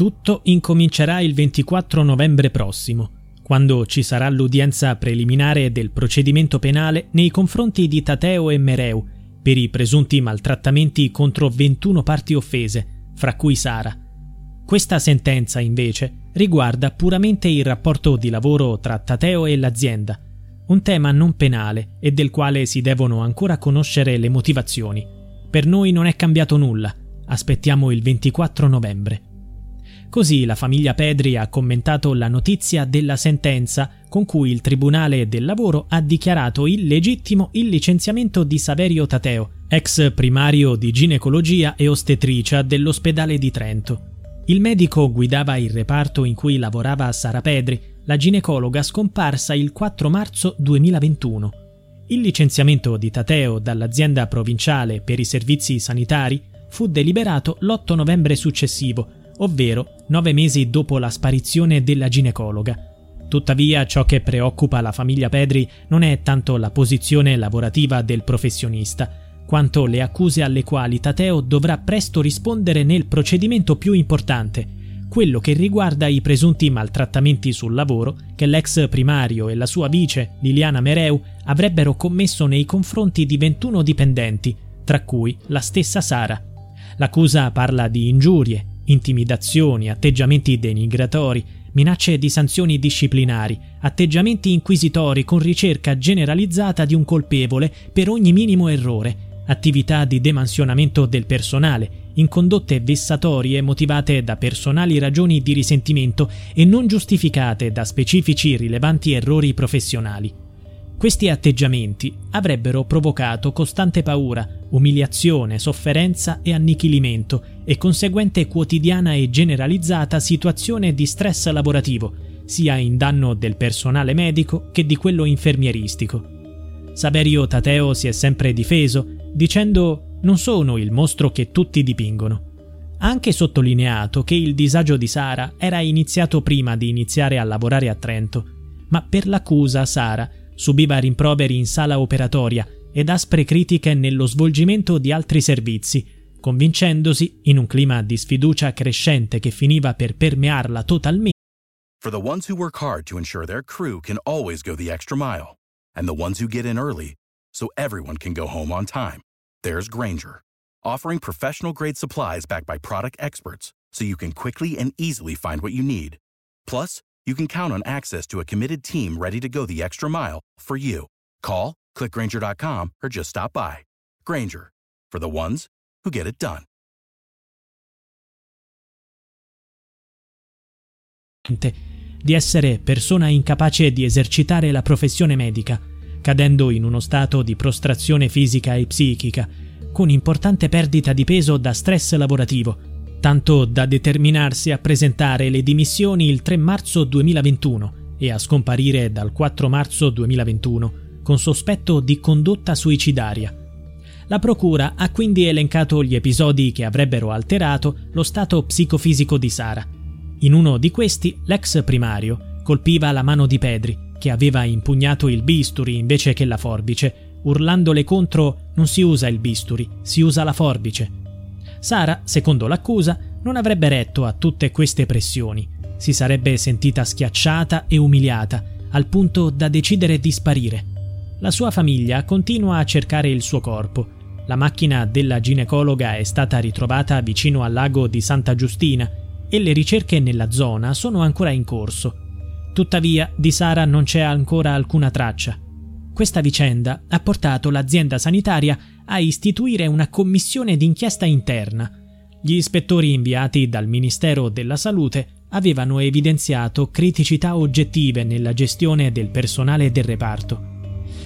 Tutto incomincerà il 24 novembre prossimo, quando ci sarà l'udienza preliminare del procedimento penale nei confronti di Tateo e Mereu per i presunti maltrattamenti contro 21 parti offese, fra cui Sara. Questa sentenza, invece, riguarda puramente il rapporto di lavoro tra Tateo e l'azienda, un tema non penale e del quale si devono ancora conoscere le motivazioni. Per noi non è cambiato nulla, aspettiamo il 24 novembre. Così la famiglia Pedri ha commentato la notizia della sentenza con cui il Tribunale del Lavoro ha dichiarato illegittimo il licenziamento di Saverio Tateo, ex primario di ginecologia e ostetricia dell'ospedale di Trento. Il medico guidava il reparto in cui lavorava Sara Pedri, la ginecologa scomparsa il 4 marzo 2021. Il licenziamento di Tateo dall'azienda provinciale per i servizi sanitari fu deliberato l'8 novembre successivo, ovvero nove mesi dopo la sparizione della ginecologa. Tuttavia ciò che preoccupa la famiglia Pedri non è tanto la posizione lavorativa del professionista, quanto le accuse alle quali Tateo dovrà presto rispondere nel procedimento più importante, quello che riguarda i presunti maltrattamenti sul lavoro che l'ex primario e la sua vice, Liliana Mereu, avrebbero commesso nei confronti di 21 dipendenti, tra cui la stessa Sara. L'accusa parla di ingiurie, intimidazioni, atteggiamenti denigratori, minacce di sanzioni disciplinari, atteggiamenti inquisitori con ricerca generalizzata di un colpevole per ogni minimo errore, attività di demansionamento del personale, in condotte vessatorie motivate da personali ragioni di risentimento e non giustificate da specifici rilevanti errori professionali. Questi atteggiamenti avrebbero provocato costante paura, umiliazione, sofferenza e annichilimento e conseguente quotidiana e generalizzata situazione di stress lavorativo, sia in danno del personale medico che di quello infermieristico. Saverio Tateo si è sempre difeso, dicendo non sono il mostro che tutti dipingono. Ha anche sottolineato che il disagio di Sara era iniziato prima di iniziare a lavorare a Trento, ma per l'accusa Sara subiva rimproveri in sala operatoria ed aspre critiche nello svolgimento di altri servizi, convincendosi, in un clima di sfiducia crescente che finiva per permearla totalmente. For the ones who work hard to ensure their crew can always go the extra mile, and the ones who get in early so everyone can go home on time, there's Granger, offering professional grade supplies backed by product experts so you can quickly and easily find what you need. Plus, you can count on access to a committed team ready to go the extra mile for you. Call, clickgranger.com, or just stop by. Granger, for the ones who get it done. di essere persona incapace di esercitare la professione medica, cadendo in uno stato di prostrazione fisica e psichica, con importante perdita di peso da stress lavorativo, tanto da determinarsi a presentare le dimissioni il 3 marzo 2021 e a scomparire dal 4 marzo 2021 con sospetto di condotta suicidaria. La Procura ha quindi elencato gli episodi che avrebbero alterato lo stato psicofisico di Sara. In uno di questi, l'ex primario colpiva la mano di Pedri, che aveva impugnato il bisturi invece che la forbice, urlandole contro non si usa il bisturi, si usa la forbice. Sara, secondo l'accusa, non avrebbe retto a tutte queste pressioni. Si sarebbe sentita schiacciata e umiliata, al punto da decidere di sparire. La sua famiglia continua a cercare il suo corpo. La macchina della ginecologa è stata ritrovata vicino al lago di Santa Giustina e le ricerche nella zona sono ancora in corso. Tuttavia, di Sara non c'è ancora alcuna traccia. Questa vicenda ha portato l'azienda sanitaria a istituire una commissione d'inchiesta interna. Gli ispettori inviati dal Ministero della Salute avevano evidenziato criticità oggettive nella gestione del personale del reparto.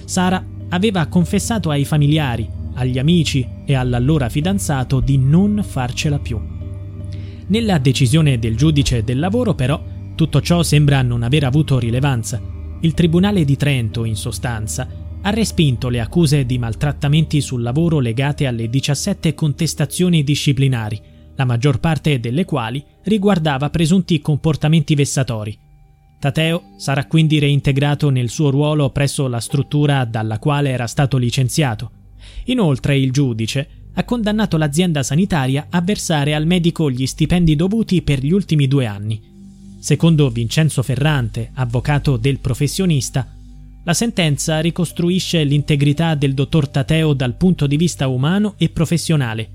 Sara aveva confessato ai familiari, agli amici e all'allora fidanzato di non farcela più. Nella decisione del giudice del lavoro, però, tutto ciò sembra non aver avuto rilevanza. Il Tribunale di Trento, in sostanza, ha respinto le accuse di maltrattamenti sul lavoro legate alle 17 contestazioni disciplinari, la maggior parte delle quali riguardava presunti comportamenti vessatori. Tateo sarà quindi reintegrato nel suo ruolo presso la struttura dalla quale era stato licenziato. Inoltre il giudice ha condannato l'azienda sanitaria a versare al medico gli stipendi dovuti per gli ultimi due anni. Secondo Vincenzo Ferrante, avvocato del professionista, la sentenza ricostruisce l'integrità del dottor Tateo dal punto di vista umano e professionale.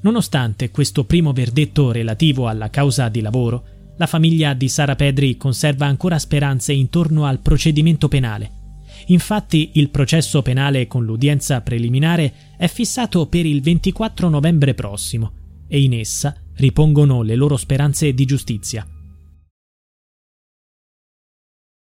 Nonostante questo primo verdetto relativo alla causa di lavoro, la famiglia di Sara Pedri conserva ancora speranze intorno al procedimento penale. Infatti il processo penale con l'udienza preliminare è fissato per il 24 novembre prossimo e in essa ripongono le loro speranze di giustizia.